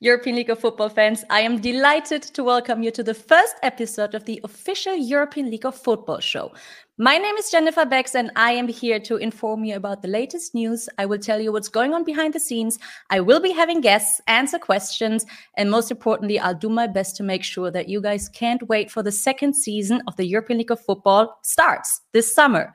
European League of Football fans, I am delighted to welcome you to the first episode of the official European League of Football show. My name is Jennifer Becks, and I am here to inform you about the latest news. I will tell you what's going on behind the scenes. I will be having guests answer questions, and most importantly, I'll do my best to make sure that you guys can't wait for the second season of the European League of Football starts this summer.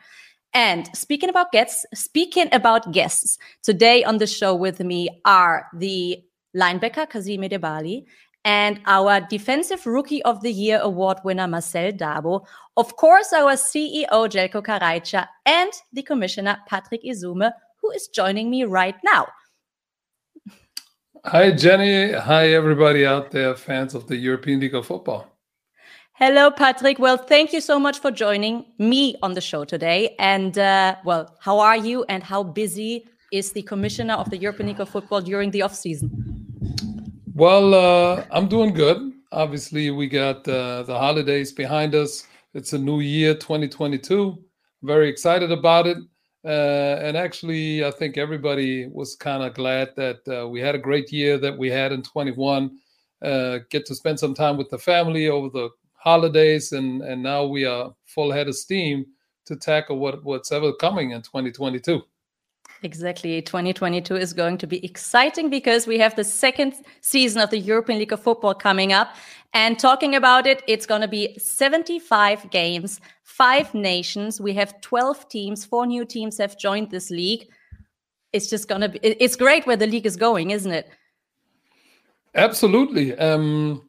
And speaking about guests, speaking about guests, today on the show with me are the linebacker Kasim Edebali, and our Defensive Rookie of the Year award winner Marcel Dabo, of course, our CEO Zeljko Karajica, and the Commissioner Patrick Esume, who is joining me right now. Hi, Jenny. Hi, everybody out there, fans of the European League of Football. Hello, Patrick. Well, thank you so much for joining me on the show today. And, uh, well, how are you and how busy is the commissioner of the European League of Football during the off season? Well, uh, I'm doing good. Obviously, we got uh, the holidays behind us. It's a new year, 2022. Very excited about it. Uh, and actually, I think everybody was kind of glad that uh, we had a great year that we had in 21. Uh, get to spend some time with the family over the holidays, and and now we are full head of steam to tackle what what's ever coming in 2022. Exactly. 2022 is going to be exciting because we have the second season of the European League of Football coming up. And talking about it, it's going to be 75 games, five nations. We have 12 teams, four new teams have joined this league. It's just going to be, it's great where the league is going, isn't it? Absolutely. Um,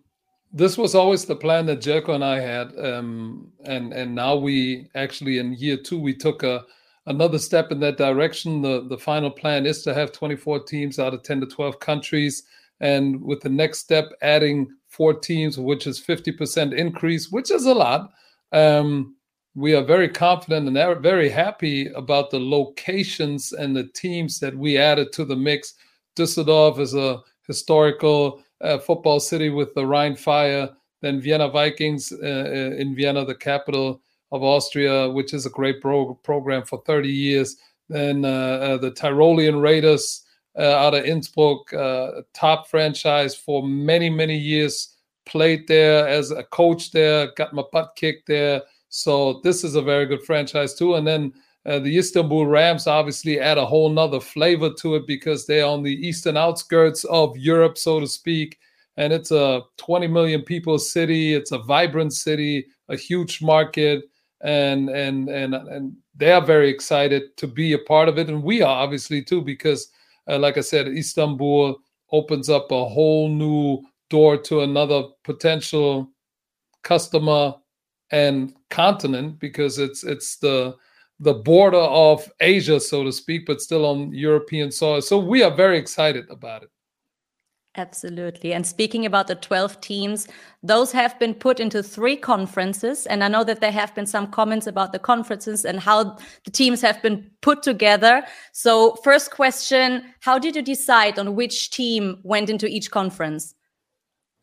this was always the plan that Zeljko and I had. Um, and, and now we actually, in year two, we took a, another step in that direction. The the final plan is to have 24 teams out of 10 to 12 countries, and with the next step, adding four teams, which is 50% increase, which is a lot. Um, we are very confident and very happy about the locations and the teams that we added to the mix. Düsseldorf is a historical uh, football city with the Rhine Fire. Then Vienna Vikings uh, uh in Vienna, the capital of Austria, which is a great pro- program for 30 years. Then uh, uh, the Tyrolean Raiders uh, out of Innsbruck, uh, top franchise for many, many years. Played there as a coach there, got my butt kicked there. So this is a very good franchise too. And then uh, the Istanbul Rams obviously add a whole nother flavor to it because they're on the eastern outskirts of Europe, so to speak. And it's a 20 million people city. It's a vibrant city, a huge market and and and and they are very excited to be a part of it, and we are obviously too because, uh, like I said, Istanbul opens up a whole new door to another potential customer and continent because it's it's the the border of Asia, so to speak, but still on European soil. So we are very excited about it. Absolutely. And speaking about the 12 teams, those have been put into three conferences. And I know that there have been some comments about the conferences and how the teams have been put together. So, first question How did you decide on which team went into each conference?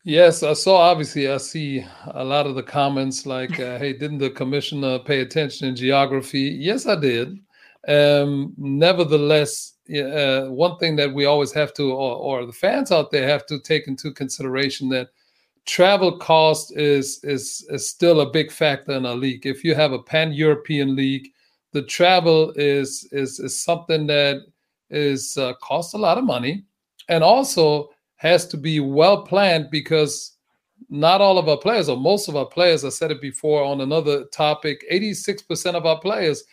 Yes, I saw. Obviously, I see a lot of the comments like, uh, "Hey, didn't the commissioner pay attention in geography?" Yes, I did. Um, nevertheless, uh, one thing that we always have to, or, or, the fans out there have to take into consideration that travel cost is is is still a big factor in a league. If you have a pan European league, the travel is is is something that is uh, costs a lot of money, and also has to be well planned because not all of our players, or most of our players, I said it before on another topic, 86% of our players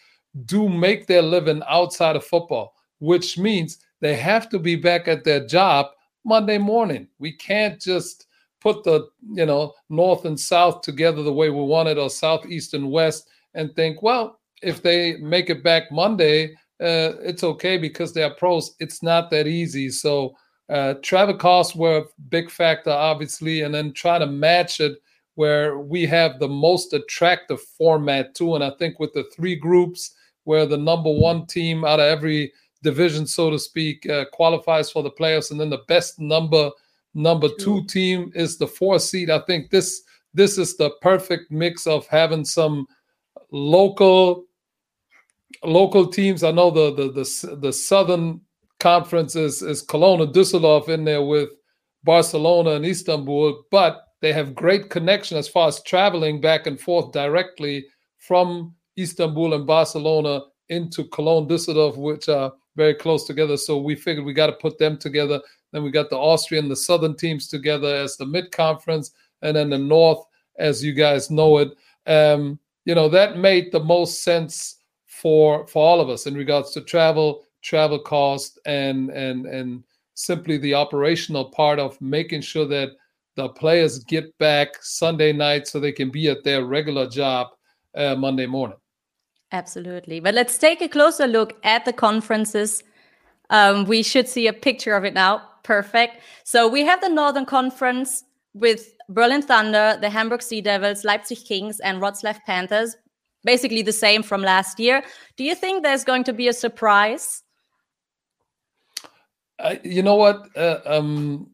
do make their living outside of football which means they have to be back at their job Monday morning. We can't just put the you know north and south together the way we want it or southeast and west and think well if they make it back monday uh, it's okay because they're pros. It's not that easy. So uh, travel costs were a big factor obviously and then try to match it where we have the most attractive format too. And i think with the three groups where the number one team out of every division, so to speak, uh, qualifies for the playoffs, and then the best number number two team is the four seed. I think this this is the perfect mix of having some local local teams. I know the the the, the Southern Conference is is Cologne and Düsseldorf in there with Barcelona and Istanbul, but they have great connection as far as traveling back and forth directly from Istanbul and Barcelona into Cologne, Düsseldorf, which are very close together. So we figured we got to put them together. Then we got the Austrian, the Southern teams together as the mid conference, and then the North, as you guys know it. Um, you know that made the most sense for for all of us in regards to travel, travel cost, and and and simply the operational part of making sure that the players get back Sunday night so they can be at their regular job uh, Monday morning. Absolutely. But let's take a closer look at the conferences. Um, we should see a picture of it now. Perfect. So we have the Northern Conference with Berlin Thunder, the Hamburg Sea Devils, Leipzig Kings, and Wroclaw Panthers. Basically the same from last year. Do you think there's going to be a surprise? You know what? Uh, um,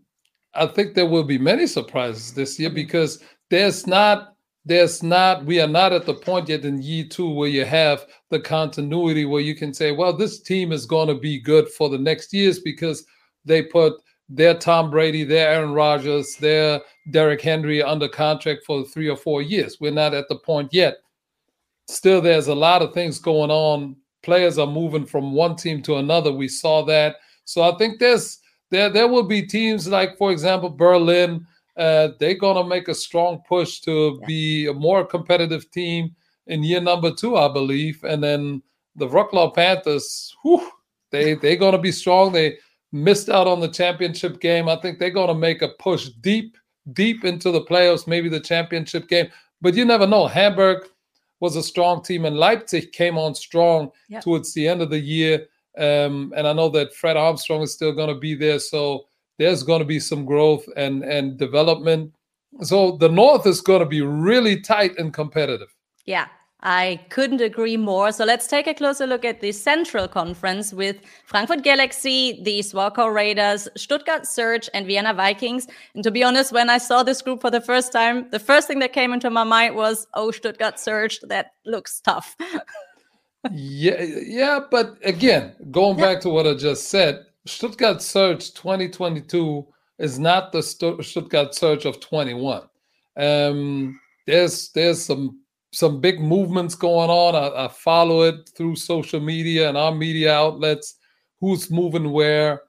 I think there will be many surprises this year because there's not there's not we are not at the point yet in year two where you have the continuity where you can say well this team is going to be good for the next years because they put their tom brady their aaron rodgers their derrick henry under contract for three or four years. We're not at the point yet. Still there's a lot of things going on. Players are moving from one team to another. We saw that. So i think there's there there will be teams like, for example, Berlin. Uh, they're gonna make a strong push to yeah. be a more competitive team in year number two, I believe. And then the Wroclaw Panthers, whew, they they're gonna be strong. They missed out on the championship game. I think they're gonna make a push deep, deep into the playoffs, maybe the championship game. But you never know. Hamburg was a strong team, and Leipzig came on strong yeah. towards the end of the year. Um, and I know that Fred Armstrong is still going to be there. So there's going to be some growth and, and development. So the North is going to be really tight and competitive. Yeah, I couldn't agree more. So let's take a closer look at the Central Conference with Frankfurt Galaxy, the Zwolle Raiders, Stuttgart Surge, and Vienna Vikings. And to be honest, when I saw this group for the first time, the first thing that came into my mind was, oh, Stuttgart Surge, that looks tough. yeah, yeah, but again, going yeah. back to what I just said, Stuttgart Surge 2022 is not the Stuttgart Surge of 21. Um, there's there's some some big movements going on. I, I, follow it through social media and our media outlets. Who's moving where?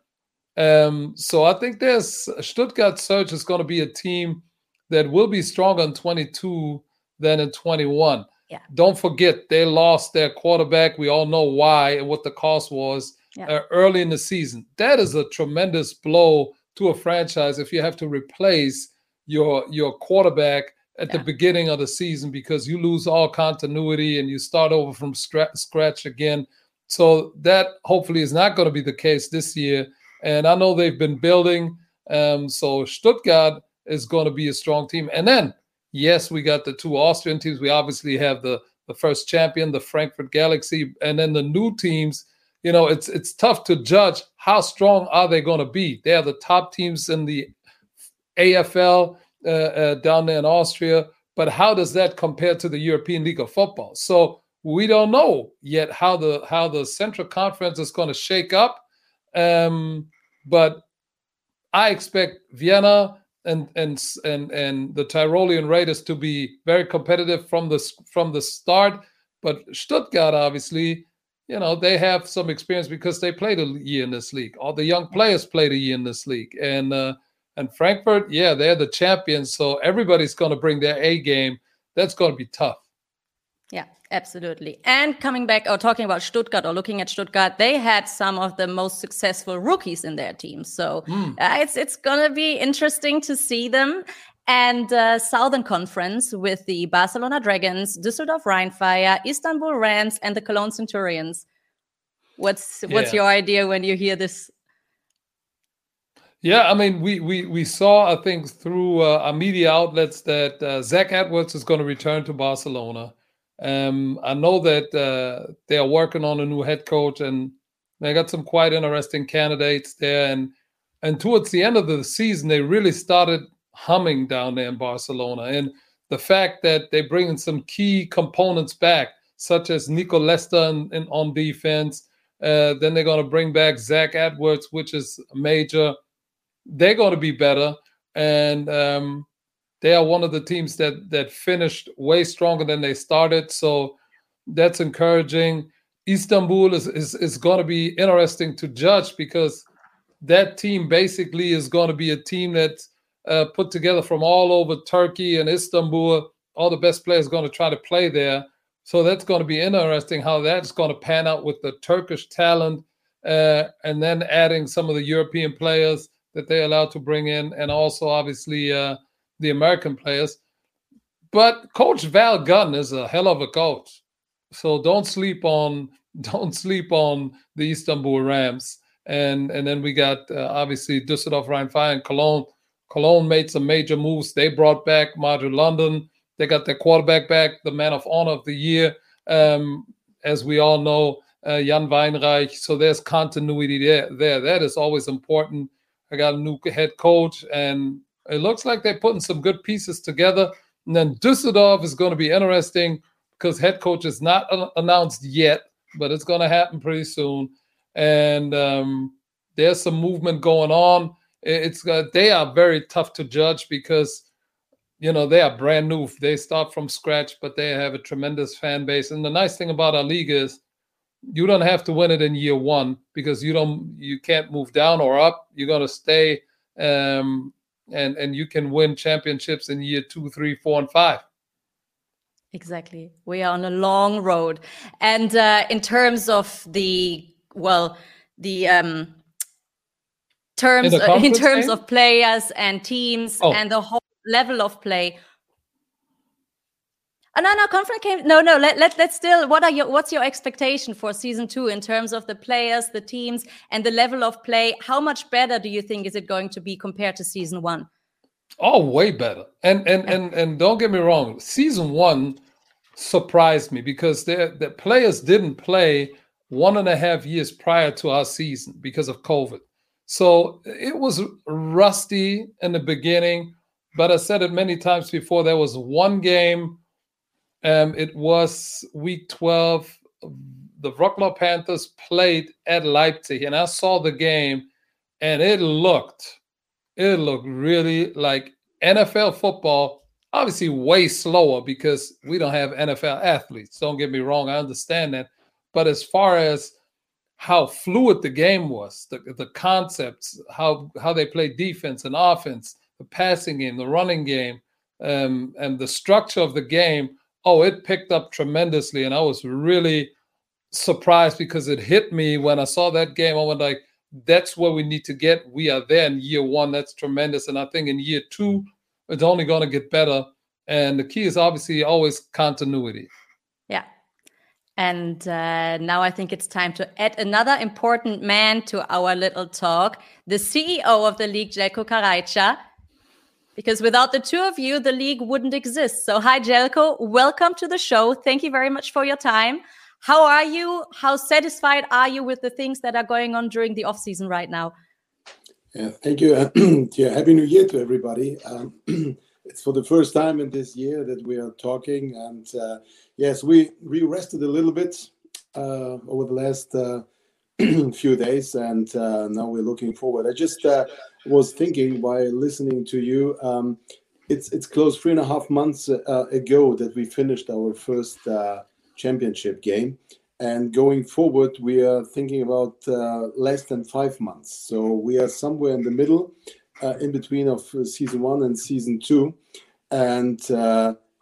Um, so I think there's Stuttgart Surge is going to be a team that will be stronger in 22 than in 21. Yeah. Don't forget they lost their quarterback. We all know why and what the cost was yeah. uh, early in the season. That is a tremendous blow to a franchise if you have to replace your your quarterback at yeah. the beginning of the season because you lose all continuity and you start over from scratch again. So that hopefully is not going to be the case this year. And I know they've been building. Um, so Stuttgart is going to be a strong team. And then Yes, we got the two Austrian teams. We obviously have the the first champion, the Frankfurt Galaxy, and then the new teams. You know, it's it's tough to judge how strong are they going to be. They are the top teams in the AFL uh, uh, down there in Austria, but how does that compare to the European League of Football? So we don't know yet how the how the Central Conference is going to shake up. Um, but I expect Vienna and and and and the Tyrolean Raiders to be very competitive from the from the start. But Stuttgart, obviously, you know, they have some experience because they played a year in this league. All the young players played a year in this league, and uh, and Frankfurt, yeah, they're the champions. So everybody's going to bring their A game. That's going to be tough. Yeah, absolutely. And coming back or talking about Stuttgart or looking at Stuttgart, they had some of the most successful rookies in their team. So mm. uh, it's it's going to be interesting to see them. And uh, Southern Conference with the Barcelona Dragons, Düsseldorf Rheinfire, Istanbul Rams, and the Cologne Centurions. What's what's yeah. your idea when you hear this? Yeah, I mean, we we we saw, I think, through uh, our media outlets that uh, Zach Edwards is going to return to Barcelona. Um, I know that uh, they are working on a new head coach, and they got some quite interesting candidates there. And and towards the end of the season, they really started humming down there in Barcelona. And the fact that they bring in some key components back, such as Nico Lester in, in, on defense, uh, then they're going to bring back Zach Edwards, which is major. they're going to be better, and um, they are one of the teams that that finished way stronger than they started. So that's encouraging. Istanbul is is, is going to be interesting to judge because that team basically is going to be a team that's uh, put together from all over Turkey and Istanbul. All the best players going to try to play there. So that's going to be interesting how that's going to pan out with the Turkish talent uh, and then adding some of the European players that they're allowed to bring in, and also obviously uh, the American players. But Coach Val Gunn is a hell of a coach, so don't sleep on don't sleep on the Istanbul Rams. And and then we got uh, obviously Düsseldorf Rhein-Fire and Cologne. Cologne made some major moves. They brought back Madre London. They got their quarterback back, the man of honor of the year. Um, as we all know, uh, Jan Weinreich. So there's continuity there. There, that is always important. I got a new head coach, and it looks like they're putting some good pieces together. And then Düsseldorf is going to be interesting because head coach is not announced yet, but it's going to happen pretty soon. And um, there's some movement going on. It's uh, they are very tough to judge because you know they are brand new. They start from scratch, but they have a tremendous fan base. And the nice thing about our league is you don't have to win it in year one because you don't you can't move down or up. You're gonna stay um, and and you can win championships in year two, three, four, and five. Exactly. We are on a long road, and uh, in terms of the well, the um, terms in, uh, in terms game? of players and teams oh. and the whole level of play Oh, no, no, conference came. No, no. Let let let's still. What are your what's your expectation for season two in terms of the players, the teams, and the level of play? How much better do you think is it going to be compared to season one? Oh, way better. And and and and don't get me wrong. Season one surprised me because the the players didn't play one and a half years prior to our season because of COVID. So it was rusty in the beginning. But I said it many times before. There was one game um, it was week 12. The Wroclaw Panthers played at Leipzig, and I saw the game, and it looked, it looked really like NFL football. Obviously, way slower because we don't have NFL athletes. Don't get me wrong, I understand that. But as far as how fluid the game was, the, the concepts, how how they play defense and offense, the passing game, the running game, um, and the structure of the game oh, it picked up tremendously. And I was really surprised because it hit me when I saw that game. I was like, that's where we need to get. We are there in year one. That's tremendous. And I think in year two, it's only going to get better. And the key is obviously always continuity. Yeah. And uh, now I think it's time to add another important man to our little talk the CEO of the league, Zeljko Karajica because without the two of you, the league wouldn't exist. So, hi, Jelko. Welcome to the show. Thank you very much for your time. How are you? How satisfied are you with the things that are going on during the off season right now? Yeah, thank you. yeah, happy New Year to everybody. Um, it's for the first time in this year that we are talking, and uh, yes, we we rested a little bit uh, over the last uh, few days, and uh, now we're looking forward. I just uh, was thinking while listening to you. Um, it's it's close three and a half months uh, ago that we finished our first uh, championship game, and going forward we are thinking about less than five months. So we are somewhere in the middle, in between of season one and season two, and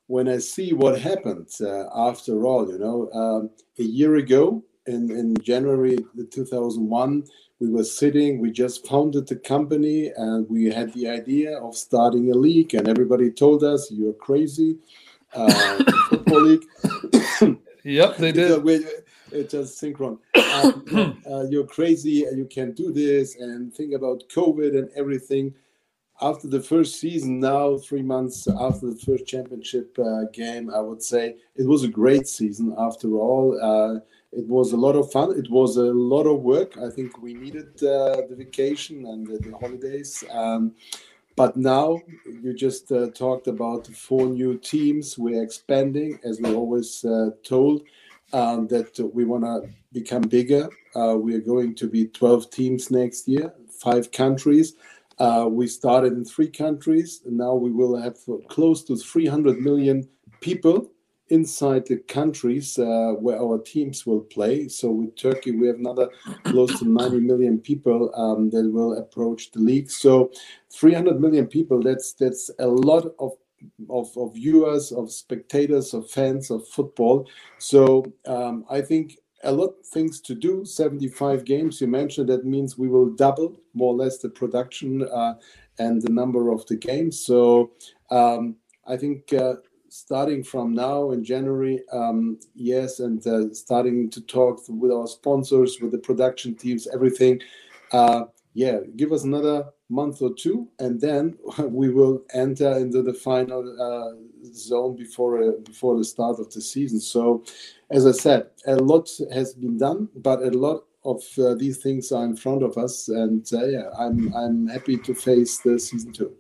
when I see what happened after all, you know, um, a year ago in in January 2001 we were sitting we just founded the company and we had the idea of starting a league and everybody told us you're crazy uh, football league. Yep they did. it's just synchron. Uh, uh, you're crazy and you can't do this and think about covid and everything after the first season now three months after the first championship uh, game i would say it was a great season after all uh, it was a lot of fun. It was a lot of work. I think we needed uh, the vacation and the, the holidays. Um, but now you just uh, talked about four new teams. We're expanding, as we always uh, told, um, that we want to become bigger. Uh, we are going to be 12 teams next year, five countries. Uh, we started in three countries, and now we will have close to 300 million people inside the countries uh, where our teams will play. So with Turkey, we have another close to 90 million people um, that will approach the league. So 300 million people, that's that's a lot of of, of viewers, of spectators, of fans of football. So um, I think a lot of things to do. 75 games, you mentioned, that means we will double more or less the production uh, and the number of the games. So um, I think uh, starting from now in January, um, yes, and uh, starting to talk with our sponsors, with the production teams, everything. Uh, yeah, give us another month or two, and then we will enter into the final uh, zone before uh, before the start of the season. So, as I said, a lot has been done, but a lot of uh, these things are in front of us, and yeah, I'm I'm happy to face the season two.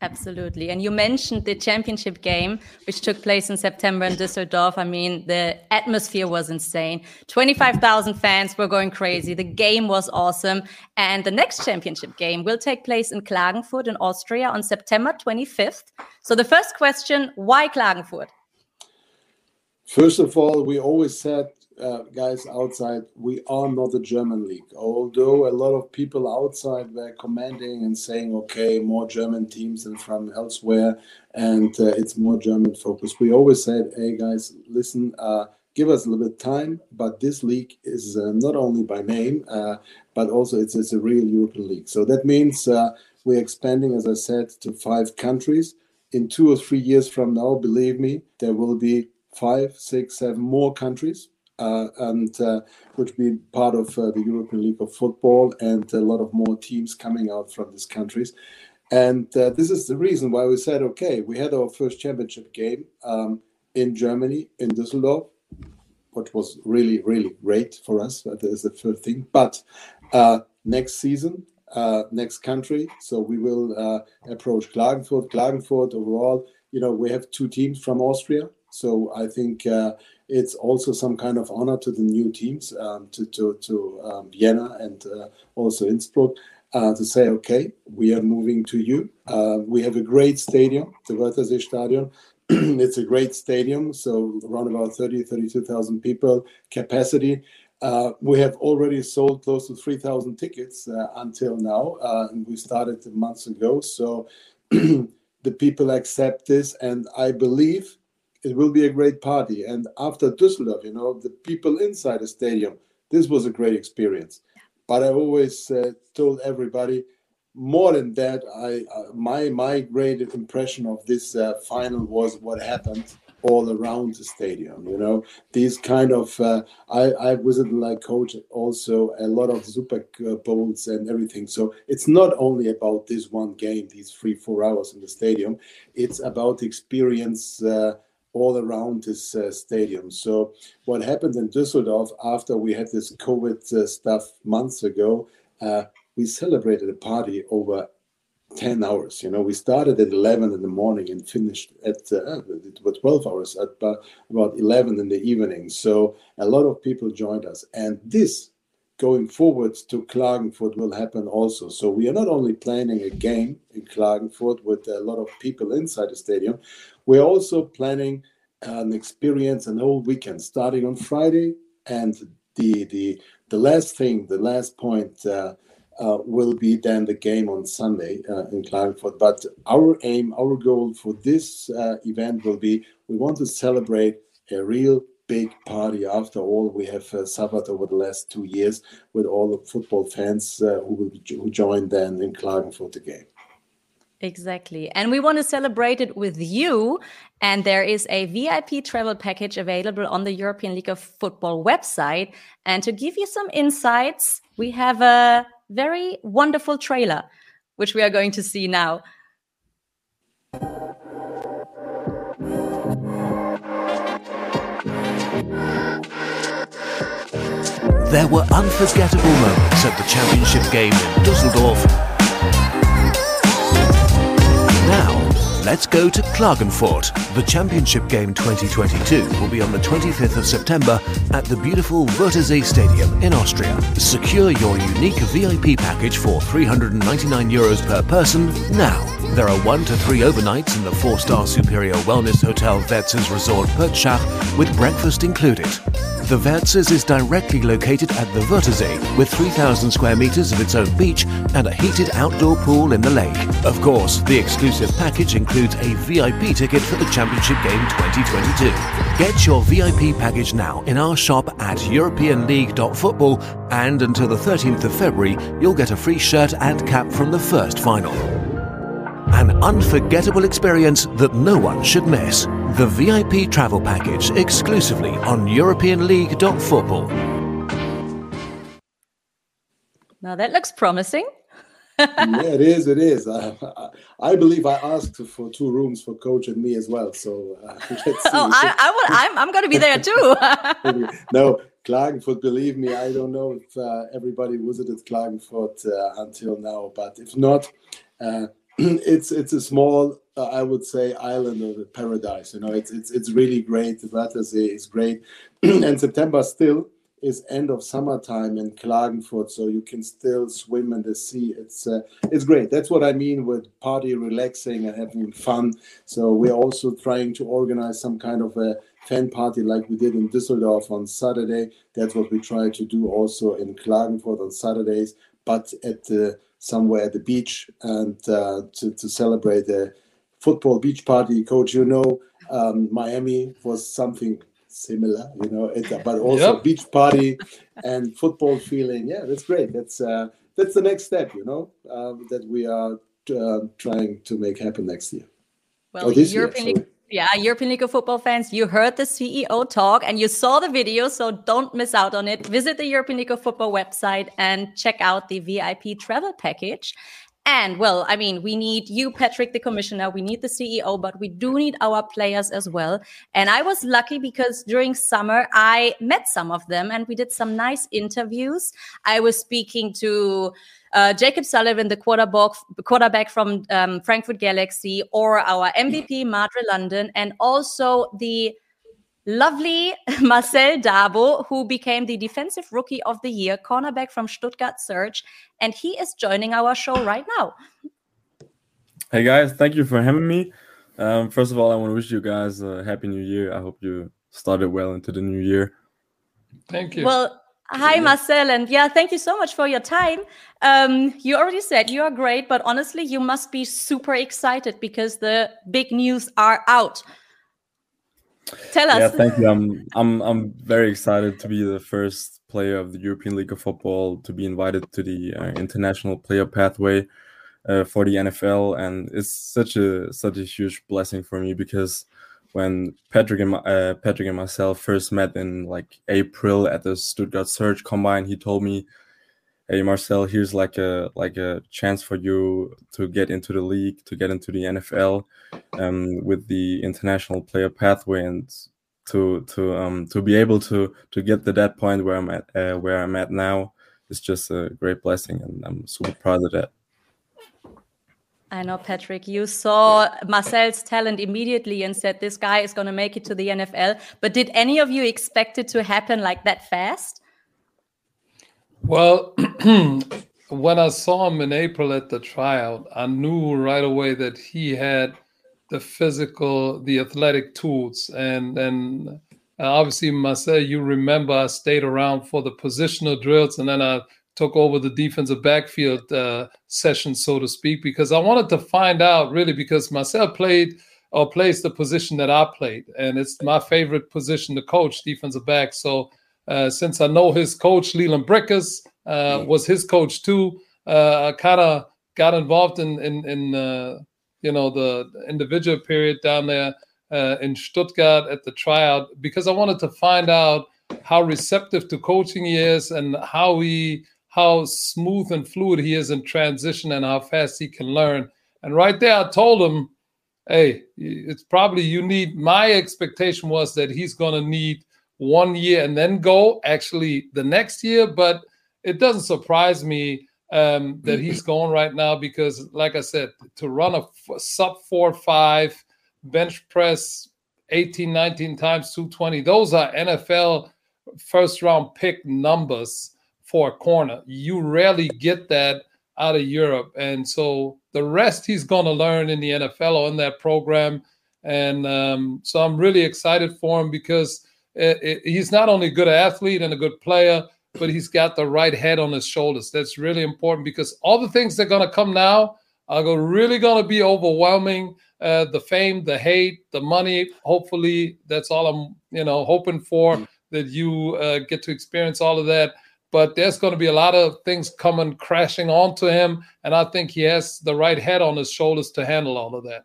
Absolutely. And you mentioned the championship game, which took place in September in Düsseldorf. I mean, the atmosphere was insane. 25,000 fans were going crazy. The game was awesome. And the next championship game will take place in Klagenfurt in Austria on September 25th. So, the first question why Klagenfurt? First of all, we always said uh, guys outside, we are not a German league. Although a lot of people outside were commenting and saying, okay, more German teams than from elsewhere, and uh, it's more German focused. We always said, hey guys, listen, uh, give us a little bit of time. But this league is uh, not only by name, uh, but also it's, it's a real European league. So that means uh, we're expanding, as I said, to five countries. In two or three years from now, believe me, there will be five, six, seven more countries and uh, which be part of uh, the European League of Football, and a lot of more teams coming out from these countries. And this is the reason why we said, okay, we had our first championship game um, in Germany, in Düsseldorf, which was really, really great for us. That is the first thing. But uh, next season, uh, next country, so we will uh, approach Klagenfurt. Klagenfurt overall, you know, we have two teams from Austria. So I think it's also some kind of honor to the new teams, um, to, to, to um, Vienna and uh, also Innsbruck, uh, to say, okay, we are moving to you. Uh, we have a great stadium, the Wörthersee Stadion. it's a great stadium, so around about 30, 32,000 people capacity. Uh, we have already sold close to 3,000 tickets uh, until now, uh, and we started months ago. So the people accept this, and I believe it will be a great party. And after Düsseldorf, you know, the people inside the stadium, this was a great experience. But I always uh, told everybody, more than that, I uh, my my great impression of this uh, final was what happened all around the stadium. You know, these kind of uh, I I visited like coach also a lot of Super Bowls and everything. So it's not only about this one game, these three four hours in the stadium. It's about the experience uh, all around this uh, stadium. So what happened in Düsseldorf after we had this COVID uh, stuff months ago, uh, we celebrated a party over 10 hours. You know, we started at 11 in the morning and finished at uh, it was 12 hours at about 11 in the evening. So a lot of people joined us, and this going forward to Klagenfurt will happen also. So we are not only planning a game in Klagenfurt with a lot of people inside the stadium, we're also planning an experience an whole weekend starting on Friday. And the the the last thing, the last point uh, uh, will be then the game on Sunday uh, in Klagenfurt. But our aim, our goal for this uh, event will be we want to celebrate a real big party. After all, we have uh, suffered over the last two years with all the football fans uh, who will who join then in Klagenfurt game. Exactly. And we want to celebrate it with you. And there is a VIP travel package available on the European League of Football website. And to give you some insights, we have a very wonderful trailer, which we are going to see now. There were unforgettable moments at the championship game in Dusseldorf. Now, let's go to Klagenfurt. The Championship Game 2022 will be on the 25th of September at the beautiful Wörthersee Stadium in Austria. Secure your unique VIP package for 399 euros per person now. There are one to three overnights in the four-star Superior Wellness Hotel Werzer's Resort Pörtschach with breakfast included. The Werzer's is directly located at the Wörthersee with 3,000 square meters of its own beach and a heated outdoor pool in the lake. Of course, the exclusive package includes a VIP ticket for the Championship Game 2022. Get your VIP package now in our shop at EuropeanLeague.football and until the 13th of February, you'll get a free shirt and cap from the first final. An unforgettable experience that no one should miss. The VIP travel package exclusively on EuropeanLeague.football. Now that looks promising. yeah, it is. It is. I, I, believe I asked for two rooms for coach and me as well. So uh, let's see. oh, I, I will, I'm, I'm going to be there too. no, Klagenfurt. Believe me, I don't know if uh, everybody visited Klagenfurt uh, until now, but if not, uh, it's it's a small, uh, I would say, island of paradise. You know, it's it's it's really great. The Wörthersee is great, and September still is end of summertime in Klagenfurt, so you can still swim in the sea. It's uh, it's great. That's what I mean with party, relaxing, and having fun. So we're also trying to organize some kind of a fan party like we did in Düsseldorf on Saturday. That's what we try to do also in Klagenfurt on Saturdays, but at the somewhere at the beach and uh, to, to celebrate a football beach party. Coach, you know, um, Miami was something similar, you know, it, but also yep. beach party and football feeling. Yeah, that's great. That's uh, that's the next step, you know, uh, that we are uh, trying to make happen next year. Well, European year, yeah, European League of Football fans, you heard the CEO talk and you saw the video, so don't miss out on it. Visit the European League of Football website and check out the VIP travel package. And well, I mean, we need you, Patrick, the commissioner, we need the CEO, but we do need our players as well. And I was lucky because during summer, I met some of them and we did some nice interviews. I was speaking to uh, Jakeb Sullivan, the quarterback, quarterback from um, Frankfurt Galaxy, or our MVP, Madre London, and also the lovely Marcel Dabo, who became the Defensive Rookie of the Year, cornerback from Stuttgart Surge, and he is joining our show right now. Hey guys, thank you for having me. Um, first of all, I want to wish you guys a happy new year. I hope you started well into the new year. Thank you. Well, hi Marcel, and yeah, thank you so much for your time. Um, you already said you are great, but honestly, you must be super excited because the big news are out. Tell us. Yeah, thank you. I'm I'm I'm very excited to be the first player of the European League of Football to be invited to the uh, international player pathway uh, for the NFL, and it's such a such a huge blessing for me because when Patrick and uh, Patrick and myself first met in like April at the Stuttgart Surge Combine, he told me hey Marcel, here's like a like a chance for you to get into the league, to get into the NFL, um, with the international player pathway, and to to um to be able to to get to that point where I'm at uh, where I'm at now is just a great blessing, and I'm super proud of that. I know, Patrick. You saw Marcel's talent immediately and said this guy is going to make it to the NFL. But did any of you expect it to happen like that fast? Well, when I saw him in April at the tryout, I knew right away that he had the physical, the athletic tools, and and obviously, Marcel, you remember I stayed around for the positional drills, and then I took over the defensive backfield uh, session, so to speak, because I wanted to find out really because Marcel played or plays the position that I played, and it's my favorite position to coach, defensive back. So uh, since I know his coach, Leland Brickers, uh, was his coach too, uh, I kind of got involved in in, in uh, you know the individual period down there uh, in Stuttgart at the tryout because I wanted to find out how receptive to coaching he is and how he how smooth and fluid he is in transition and how fast he can learn. And right there, I told him, "Hey, it's probably you need." My expectation was that he's going to need one year and then go actually the next year. But it doesn't surprise me um, that he's going right now because, like I said, to run a sub four five bench press 18, 19 times 220, those are NFL first round pick numbers for a corner. You rarely get that out of Europe. And so the rest he's going to learn in the NFL or in that program. And um, so I'm really excited for him because it, it, he's not only a good athlete and a good player, but he's got the right head on his shoulders. That's really important because all the things that are going to come now are really going to be overwhelming. Uh, the fame, the hate, the money. Hopefully, that's all I'm, you know, hoping for mm. that you uh, get to experience all of that. But there's going to be a lot of things coming crashing onto him, and I think he has the right head on his shoulders to handle all of that.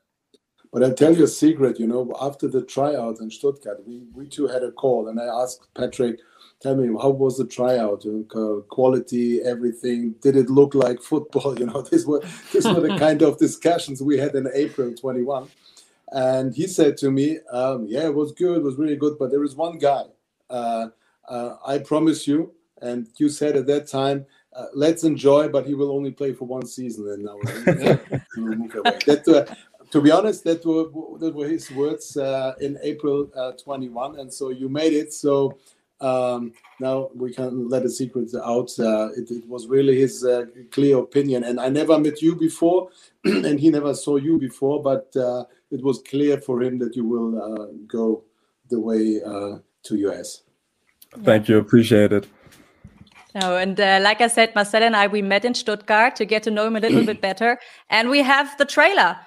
But I'll tell you a secret, you know, after the tryout in Stuttgart, we, we two had a call and I asked Patrick, tell me, how was the tryout? Uh, quality, everything? Did it look like football? You know, these were, these were the kind of discussions we had in April 21. And he said to me, um, yeah, it was good, it was really good, but there is one guy. Uh, uh, I promise you, and you said at that time, uh, let's enjoy, but he will only play for one season, and now move away. That, uh, to be honest, that were that were his words uh, in April uh, 21, and so you made it. So um, now we can let the secrets out. Uh, it, it, was really his uh, clear opinion, and I never met you before, and he never saw you before, but uh, it was clear for him that you will uh, go the way to US. Thank you, appreciate it. No, and uh, like I said, Marcel and I, we met in Stuttgart to get to know him a little bit better. And we have the trailer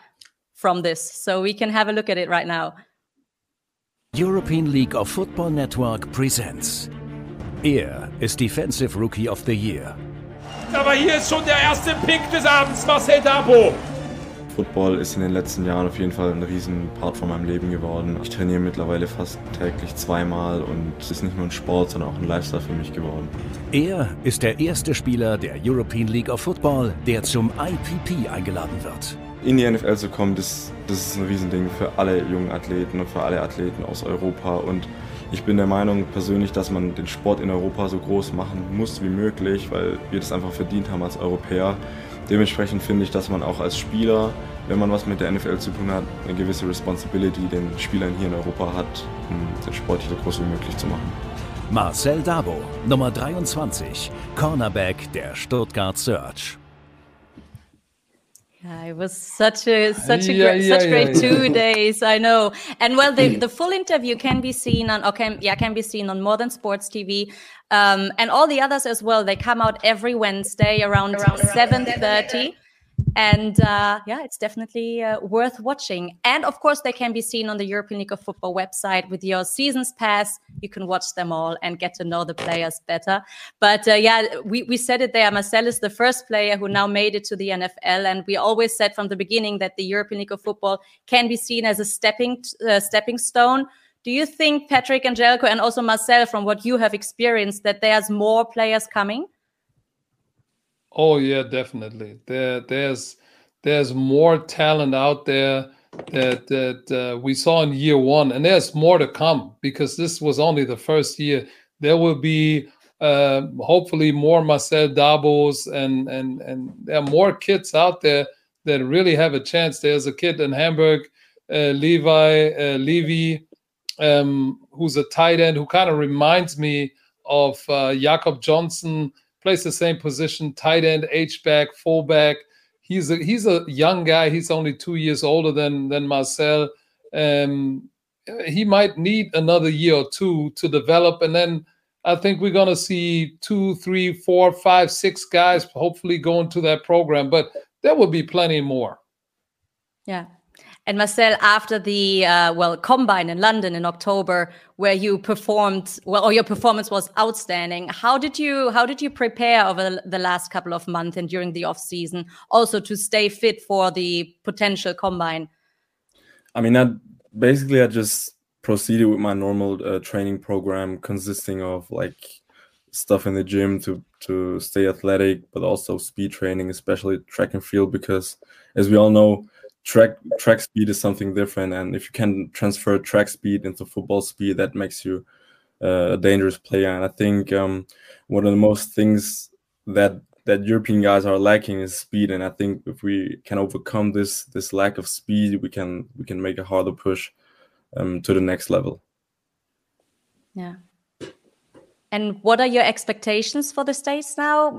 from this. So we can have a look at it right now. European League of Football Network presents. Er ist Defensive Rookie of the Year. Aber hier ist schon der erste Pick des Abends, Marcel Dabo. Football ist in den letzten Jahren auf jeden Fall ein riesen Part von meinem Leben geworden. Ich trainiere mittlerweile fast täglich zweimal und es ist nicht nur ein Sport, sondern auch ein Lifestyle für mich geworden. Er ist der erste Spieler der European League of Football, der zum IPP eingeladen wird in die NFL zu kommen, das, das ist ein Riesending für alle jungen Athleten und für alle Athleten aus Europa. Und ich bin der Meinung persönlich, dass man den Sport in Europa so groß machen muss wie möglich, weil wir das einfach verdient haben als Europäer. Dementsprechend finde ich, dass man auch als Spieler, wenn man was mit der NFL zu tun hat, eine gewisse Responsibility den Spielern hier in Europa hat, um den Sport so groß wie möglich zu machen. Marcel Dabo, Nummer 23, Cornerback der Stuttgart Search. Yeah, it was such a such a yeah, great, yeah, such yeah, great two days. I know, and well, the, the full interview can be seen on okay, yeah, can be seen on More Than Sports TV, um, and all the others as well. They come out every Wednesday around seven thirty and uh, yeah, it's definitely uh, worth watching. And of course, they can be seen on the European League of Football website with your seasons pass. You can watch them all and get to know the players better. But uh, yeah, we, we said it there. Marcel is the first player who now made it to the NFL, and we always said from the beginning that the European League of Football can be seen as a stepping uh, stepping stone. Do you think Patrick and Zeljko and also Marcel, from what you have experienced, that there's more players coming? Oh yeah, definitely. There, there's there's more talent out there that that uh, we saw in year one, and there's more to come because this was only the first year. There will be uh, hopefully more Marcel Dabos and and and there are more kids out there that really have a chance. There's a kid in Hamburg, uh, Levi uh, Levy, um, who's a tight end who kind of reminds me of uh, Jakob Johnson plays the same position, tight end, H back, fullback. He's a he's a young guy. He's only two years older than than Marcel. Um, he might need another year or two to develop, and then I think we're gonna see two, three, four, five, six guys hopefully going to that program. But there will be plenty more. Yeah, and Marcel, after the uh, well combine in London in October, where you performed well, or your performance was outstanding. How did you how did you prepare over the last couple of months and during the off season, also to stay fit for the potential combine? I mean, I, basically, I just proceeded with my normal uh, training program, consisting of like stuff in the gym to to stay athletic, but also speed training, especially track and field, because as we all know track track speed is something different and if you can transfer track speed into football speed that makes you uh, a dangerous player and i think um, one of the most things that that European guys are lacking is speed, and I think if we can overcome this this lack of speed, we can we can make a harder push um, to the next level. Yeah. And what are your expectations for the states now?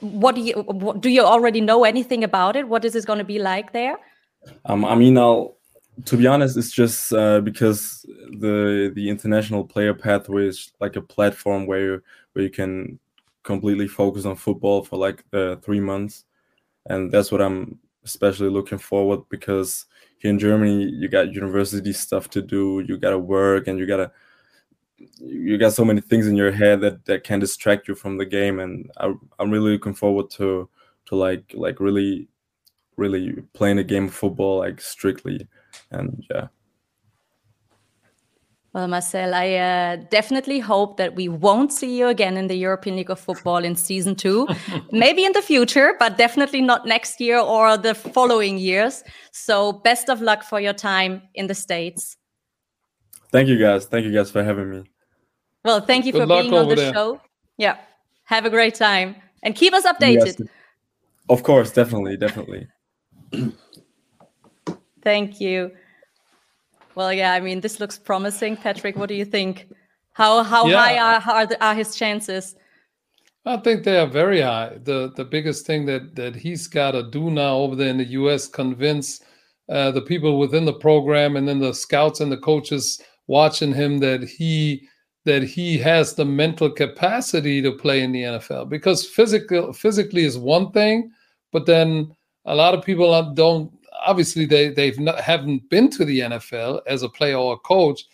What do you what, do you already know anything about it? What is it going to be like there? Um, I mean, I'll to be honest, it's just uh, because the the international player pathway is like a platform where you, where you can completely focus on football for like uh, three months, and that's what I'm especially looking forward because here in Germany you got university stuff to do, you gotta work, and you gotta you got so many things in your head that that can distract you from the game, and I, I'm really looking forward to to like like really really playing a game of football like strictly and yeah well, Marcel, I uh, definitely hope that we won't see you again in the European League of Football in season two. Maybe in the future, but definitely not next year or the following years. So, best of luck for your time in the States. Thank you, guys. Thank you, guys, for having me. Well, thank you Good for being on the there. show. Yeah. Have a great time and keep us updated. Yes. Of course, definitely, definitely. Thank you. Well, yeah, I mean, this looks promising. Patrick, what do you think? How how yeah. high are, are, the, are his chances? I think they are very high. the The biggest thing that that he's got to do now over there in the U.S. convince uh, the people within the program and then the scouts and the coaches watching him that he that he has the mental capacity to play in the NFL. Because physical physically is one thing, but then a lot of people don't obviously they they've not haven't been to the NFL as a player or a coach.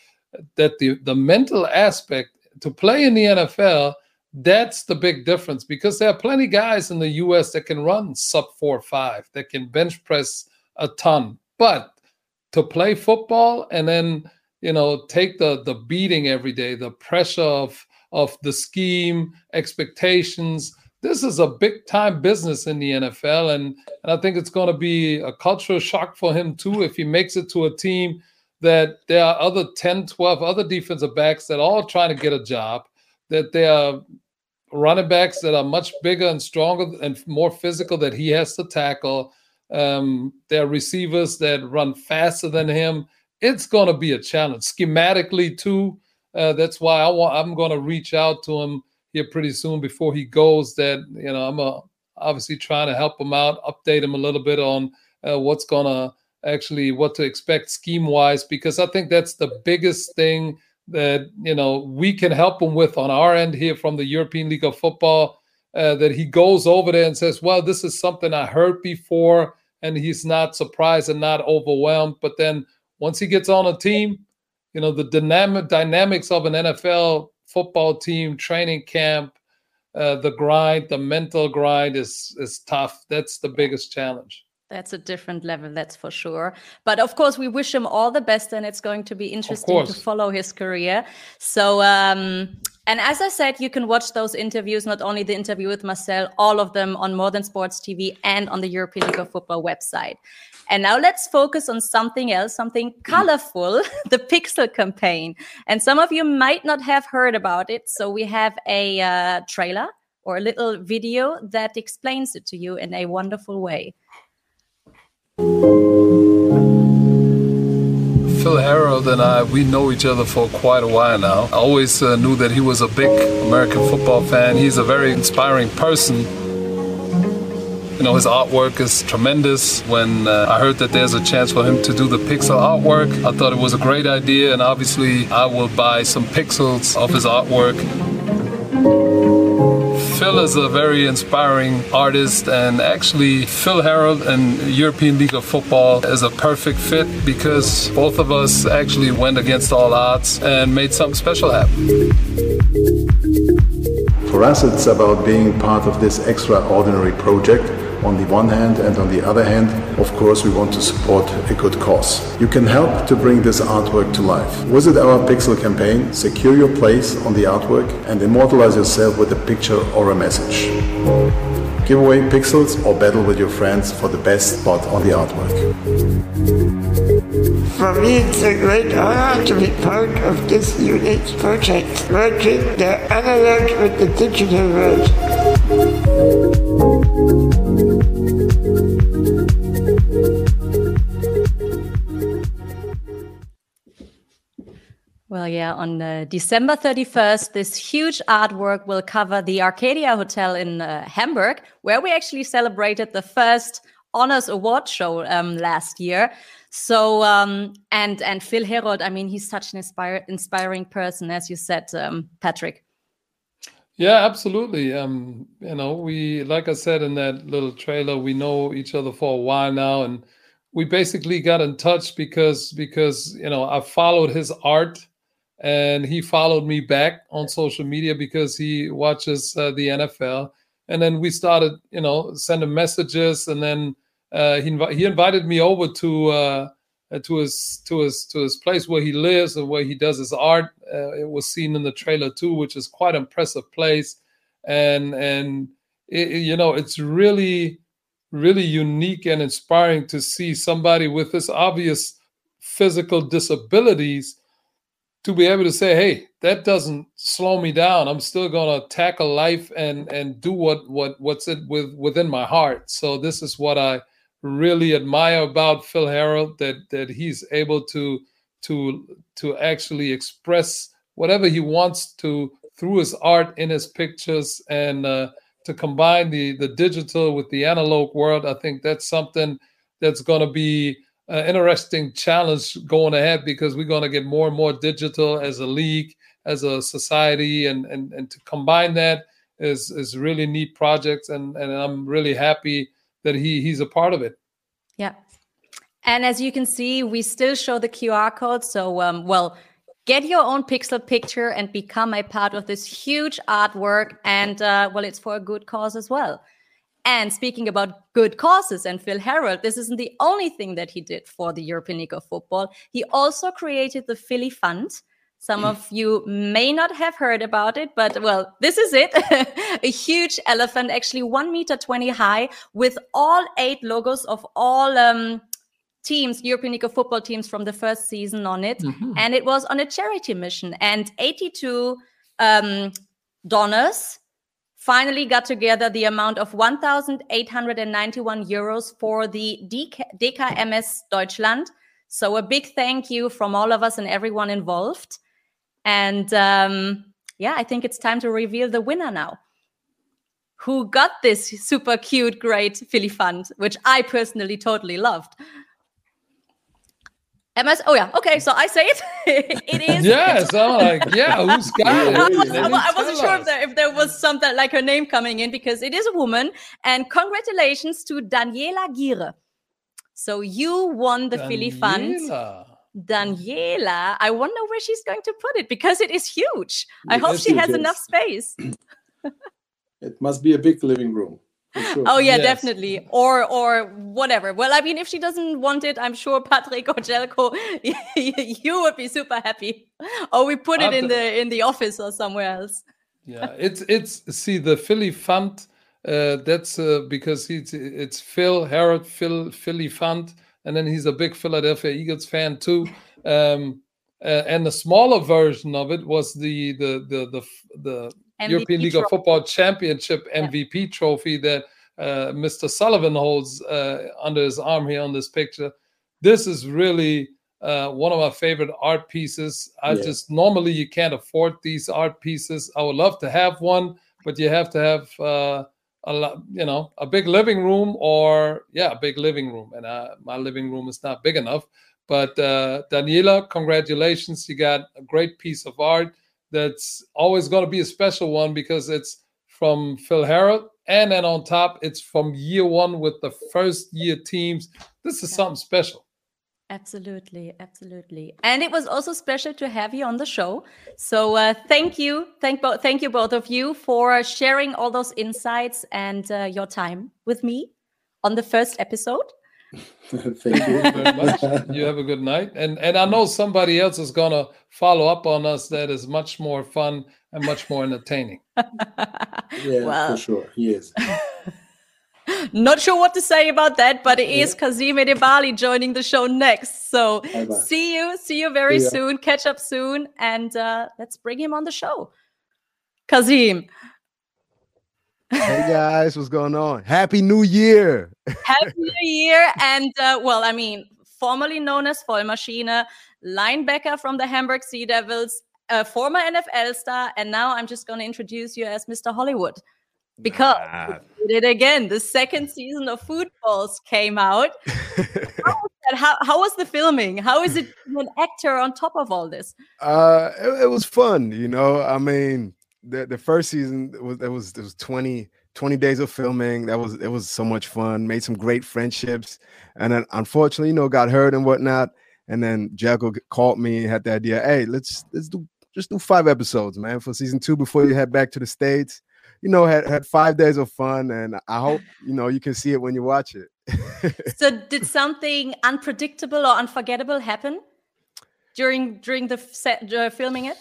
That the the mental aspect to play in the NFL that's the big difference because there are plenty guys in the US that can run sub four five, that can bench press a ton. But to play football and then, you know, take the the beating every day, the pressure of of the scheme, expectations, this is a big time business in the NFL. And, and I think it's going to be a cultural shock for him, too, if he makes it to a team that there are other 10, 12 other defensive backs that are all trying to get a job, that there are running backs that are much bigger and stronger and more physical that he has to tackle. Um, there are receivers that run faster than him. It's going to be a challenge schematically, too. Uh, that's why I I'm going to reach out to him here pretty soon before he goes that you know i'm uh, obviously trying to help him out update him a little bit on uh, what's gonna actually what to expect scheme wise because i think that's the biggest thing that you know we can help him with on our end here from the european league of football uh, that he goes over there and says well this is something i heard before and he's not surprised and not overwhelmed. But then once he gets on a team you know the dynamic dynamics of an nfl football team, training camp, uh, the grind, the mental grind is is tough. That's the biggest challenge. That's a different level, that's for sure. But of course, we wish him all the best, and it's going to be interesting to follow his career. So, um, and as I said, you can watch those interviews, not only the interview with Marcel, all of them on More Than Sports TV and on the European League of Football website. And now let's focus on something else, something colorful, the Pixel campaign. And some of you might not have heard about it. So we have a uh, trailer or a little video that explains it to you in a wonderful way. Phil Harrold and I, we know each other for quite a while now. I always uh, knew that he was a big American football fan. He's a very inspiring person. You know, his artwork is tremendous. When uh, I heard that there's a chance for him to do the pixel artwork, I thought it was a great idea, and obviously, I will buy some pixels of his artwork. Phil is a very inspiring artist, and actually, Phil Harold and European League of Football is a perfect fit because both of us actually went against all odds and made something special happen. For us, it's about being part of this extraordinary project on the one hand, and on the other hand, of course, we want to support a good cause. You can help to bring this artwork to life. Visit our Pixel campaign, secure your place on the artwork, and immortalize yourself with a picture or a message. Give away pixels or battle with your friends for the best spot on the artwork. For me, it's a great honor to be part of this unique project, merging the analog with the digital world. Yeah, on uh, December 31st, this huge artwork will cover the Arcadia Hotel in uh, Hamburg, where we actually celebrated the first honors award show um, last year. So, um, and and Phil Herold, I mean, he's such an inspire, inspiring person, as you said, um, Patrick. Yeah, absolutely. Um, you know, we like I said in that little trailer, we know each other for a while now, and we basically got in touch because because you know I followed his art and he followed me back on social media because he watches uh, the NFL. And then we started, you know, sending messages, and then uh, he inv- he invited me over to uh, to his to his to his place where he lives and where he does his art. Uh, it was seen in the trailer too, which is quite impressive place, and and it, you know, it's really really unique and inspiring to see somebody with this obvious physical disabilities to be able to say, "Hey, that doesn't slow me down. I'm still to tackle life and and do what what what's it with within my heart." So this is what I really admire about Phil Harold that that he's able to to to actually express whatever he wants to through his art in his pictures and uh, to combine the the digital with the analog world. I think that's something that's to be uh, interesting challenge going ahead because we're going to get more and more digital as a league, as a society, and and and to combine that is is really neat project, and and I'm really happy that he he's a part of it. Yeah, and as you can see, we still show the QR code. So um, well. Get your own pixel picture and become a part of this huge artwork. And uh, well, it's for a good cause as well. And speaking about good causes and Phil Herold, this isn't the only thing that he did for the European League of Football. He also created the Philly Fund. Some of you may not have heard about it, but well, this is it. a huge elephant, actually one meter 20 high, with all eight logos of all um, teams, European League of Football teams from the first season on it. Mhm. And it was on a charity mission. And 82 um, donors finally got together the amount of 1,891 euros for the DK, DKMS Deutschland. So a big thank you from all of us and everyone involved. And um, yeah, I think it's time to reveal the winner now. Who got this super cute, great Philly fund, which I personally totally loved. MS. Oh yeah. Okay. So I say it. it is. Yes, I'm like, yeah, who's got I, it? was, I, I wasn't tell sure if there, if there was something like her name coming in because it is a woman. And congratulations to Daniela Gire. So you won the Philly Fund. Daniela. Daniela, I wonder where she's going to put it because it is huge. I It hope she has yes. enough space. It must be a big living room. For sure. Oh yeah, Yes. definitely. Or or whatever. Well, I mean, if she doesn't want it, I'm sure Patrick or Zeljko, you would be super happy. Or we put it in After- the in the office or somewhere else. Yeah, it's it's see the Philly Fund. Uh, that's uh, because he's it's Phil Harold Phil Philly Fund, and then he's a big Philadelphia Eagles fan too. Um, uh, and the smaller version of it was the the the the the European MVP League of. Football Championship MVP trophy that uh, Mr. Sullivan holds uh, under his arm here on this picture. This is really uh, one of my favorite art pieces. I Yeah. just normally you can't afford these art pieces. I would love to have one, but you have to have uh, a lot, you know, a big living room or yeah, a big living room. And uh, my living room is not big enough. But uh, Daniela, congratulations! You got a great piece of art that's always going to be a special one because it's from Phil Harrod, and then on top, it's from year one with the first year teams. This is something special. Absolutely, absolutely. And it was also special to have you on the show. So uh, thank you, thank both, thank you both of you for sharing all those insights and uh, your time with me on the first episode. Thank Thank you very much. you. You have a good night, and and I know somebody else is gonna follow up on us. That is much more fun and much more entertaining. yeah, Well. for sure. He is. Not sure what to say about that, but it is Kazim Edebali joining the show next. So Bye-bye. see you, see you very See soon. Catch up soon, and uh, let's bring him on the show. Kazim. Hey guys, what's going on? Happy New Year! Happy New Year! And uh, well, I mean, formerly known as Vollmaschine, linebacker from the Hamburg Sea Devils, a former NFL star, and now I'm just going to introduce you as Mr. Hollywood because nah. did it again. The second season of Footballs came out. how, was how, how, was the filming? How is it an actor on top of all this? Uh, it, it was fun. You know, I mean, the the first season it was it was it was 20, 20 days of filming. That was it was so much fun. Made some great friendships, and then unfortunately, you know, got hurt and whatnot. And then Jacko called me had the idea, hey, let's let's do just do five episodes, man, for season two before you head back to the states. You know, had had five days of fun, and I hope you know you can see it when you watch it. so, did something unpredictable or unforgettable happen during during the set uh, filming it?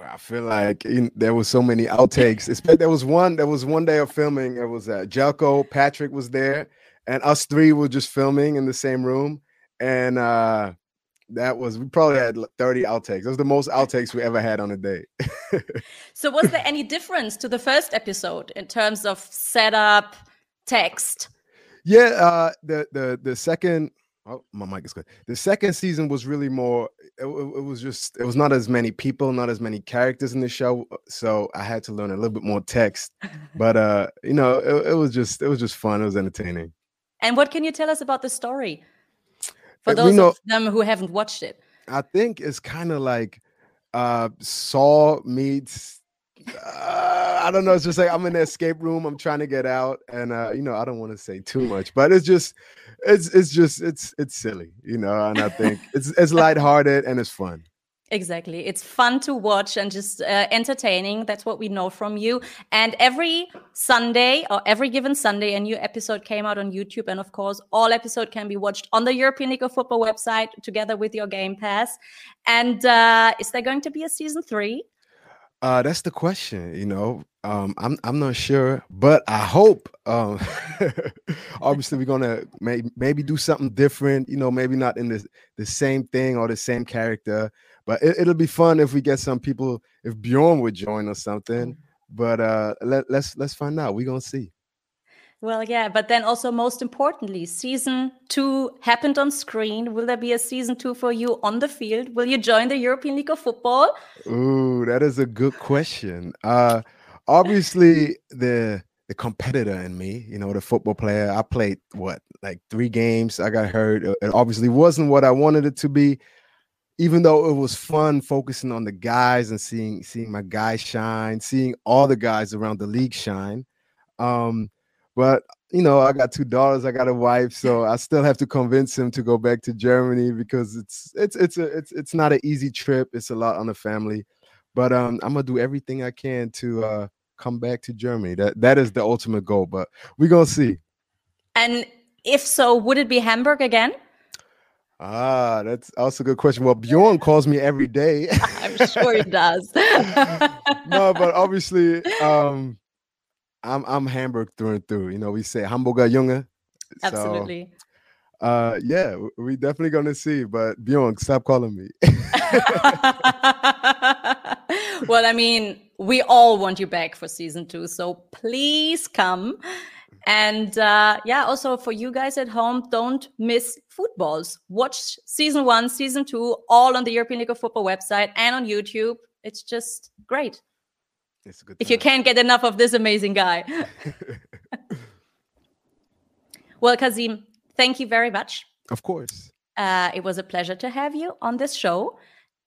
I feel like there was so many outtakes. there was one. There was one day of filming. It was uh, Zeljko, Patrick was there, and us three were just filming in the same room. And uh, that was we probably had 30 outtakes. That was the most outtakes we ever had on a day. so, was there any difference to the first episode in terms of setup, text? Yeah, uh, the the the second Oh, my mic is good. The second season was really more. It, it, was just. It was not as many people, not as many characters in the show, uh, so I had to learn a little bit more text. but uh, you know, it, it, was just. It was just fun. It was entertaining. And what can you tell us about the story for uh, those know, of them who haven't watched it? I think it's kind of like uh Saw meets uh, I don't know. It's just like I'm in the escape room. I'm trying to get out, and uh, you know, I don't want to say too much, but it's just, it's it's just it's it's silly, you know. And I think it's it's lighthearted and it's fun. Exactly. It's fun to watch and just uh, entertaining. That's what we know from you. And every Sunday or every given Sunday, a new episode came out on YouTube. And of course, all episode can be watched on the European League of Football website together with your Game Pass. And uh, is there going to be a season three? Uh, that's the question. You know, um, I'm I'm not sure, but I hope. Um, obviously, we're gonna may, maybe do something different. You know, maybe not in the the same thing or the same character, but it, will be fun if we get some people. If Bjorn would join or something, but uh, let let's let's find out. We're gonna see. Well, yeah, but then also most importantly, season two happened on screen. Will there be a season two for you on the field? Will you join the European League of Football? Ooh, that is a good question. Uh, obviously, the the competitor in me, you know, the football player. I played what like three games. I got hurt. It obviously wasn't what I wanted it to be. Even though it was fun focusing on the guys and seeing seeing my guys shine, seeing all the guys around the league shine. Um, but you know, I got two daughters, I got a wife, so I still have to convince him to go back to Germany because it's it's it's a it's it's not an easy trip. It's a lot on the family, but um, I'm gonna do everything I can to uh, come back to Germany. That that is the ultimate goal. But we're gonna see. And if so, would it be Hamburg again? Ah, that's also a good question. Well, Bjorn calls me every day. I'm sure he does. no, but obviously, um, I'm I'm Hamburg through and through. You know, we say Hamburger Junge. Absolutely. So, uh, yeah, we definitely gonna see. But Bjorn, stop calling me. well, I mean, we all want you back for season two, so please come. And uh, yeah, also for you guys at home, don't miss footballs. Watch season one, season two, all on the European League of Football website and on YouTube. It's just great. It's a good. If you can't get enough of this amazing guy. well, Kazim, thank you very much. Of course. Uh, it was a pleasure to have you on this show.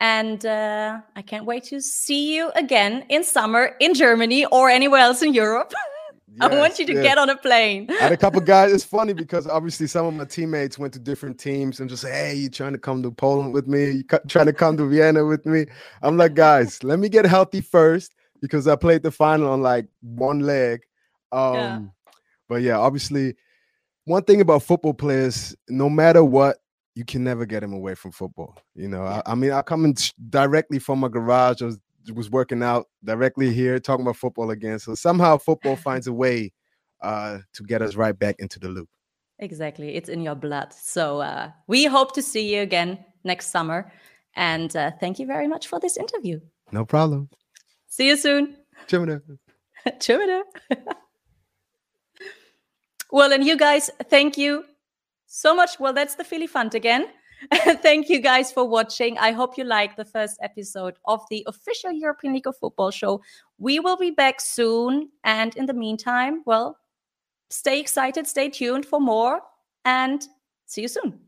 And uh, I can't wait to see you again in summer in Germany or anywhere else in Europe. Yes, I want you to yes. get on a plane. I had a couple guys. It's funny because obviously some of my teammates went to different teams and just say, "Hey, you trying to come to Poland with me? You trying to come to Vienna with me?" I'm like, guys, let me get healthy first because I played the final on like one leg. Um, yeah. But yeah, obviously, one thing about football players, no matter what, you can never get them away from football. You know, I, I mean, I come in directly from my garage. I was, was working out directly here, talking about football again. So somehow football finds a way uh, to get us right back into the loop. Exactly, it's in your blood. So uh, we hope to see you again next summer. And uh, thank you very much for this interview. No problem. See you soon. Tjimina. Tjimina. Well, and you guys, thank you so much. Well, that's the Philly Fund again. Thank you guys for watching. I hope you liked the first episode of the official European League of Football show. We will be back soon. And in the meantime, well, stay excited, stay tuned for more, and see you soon.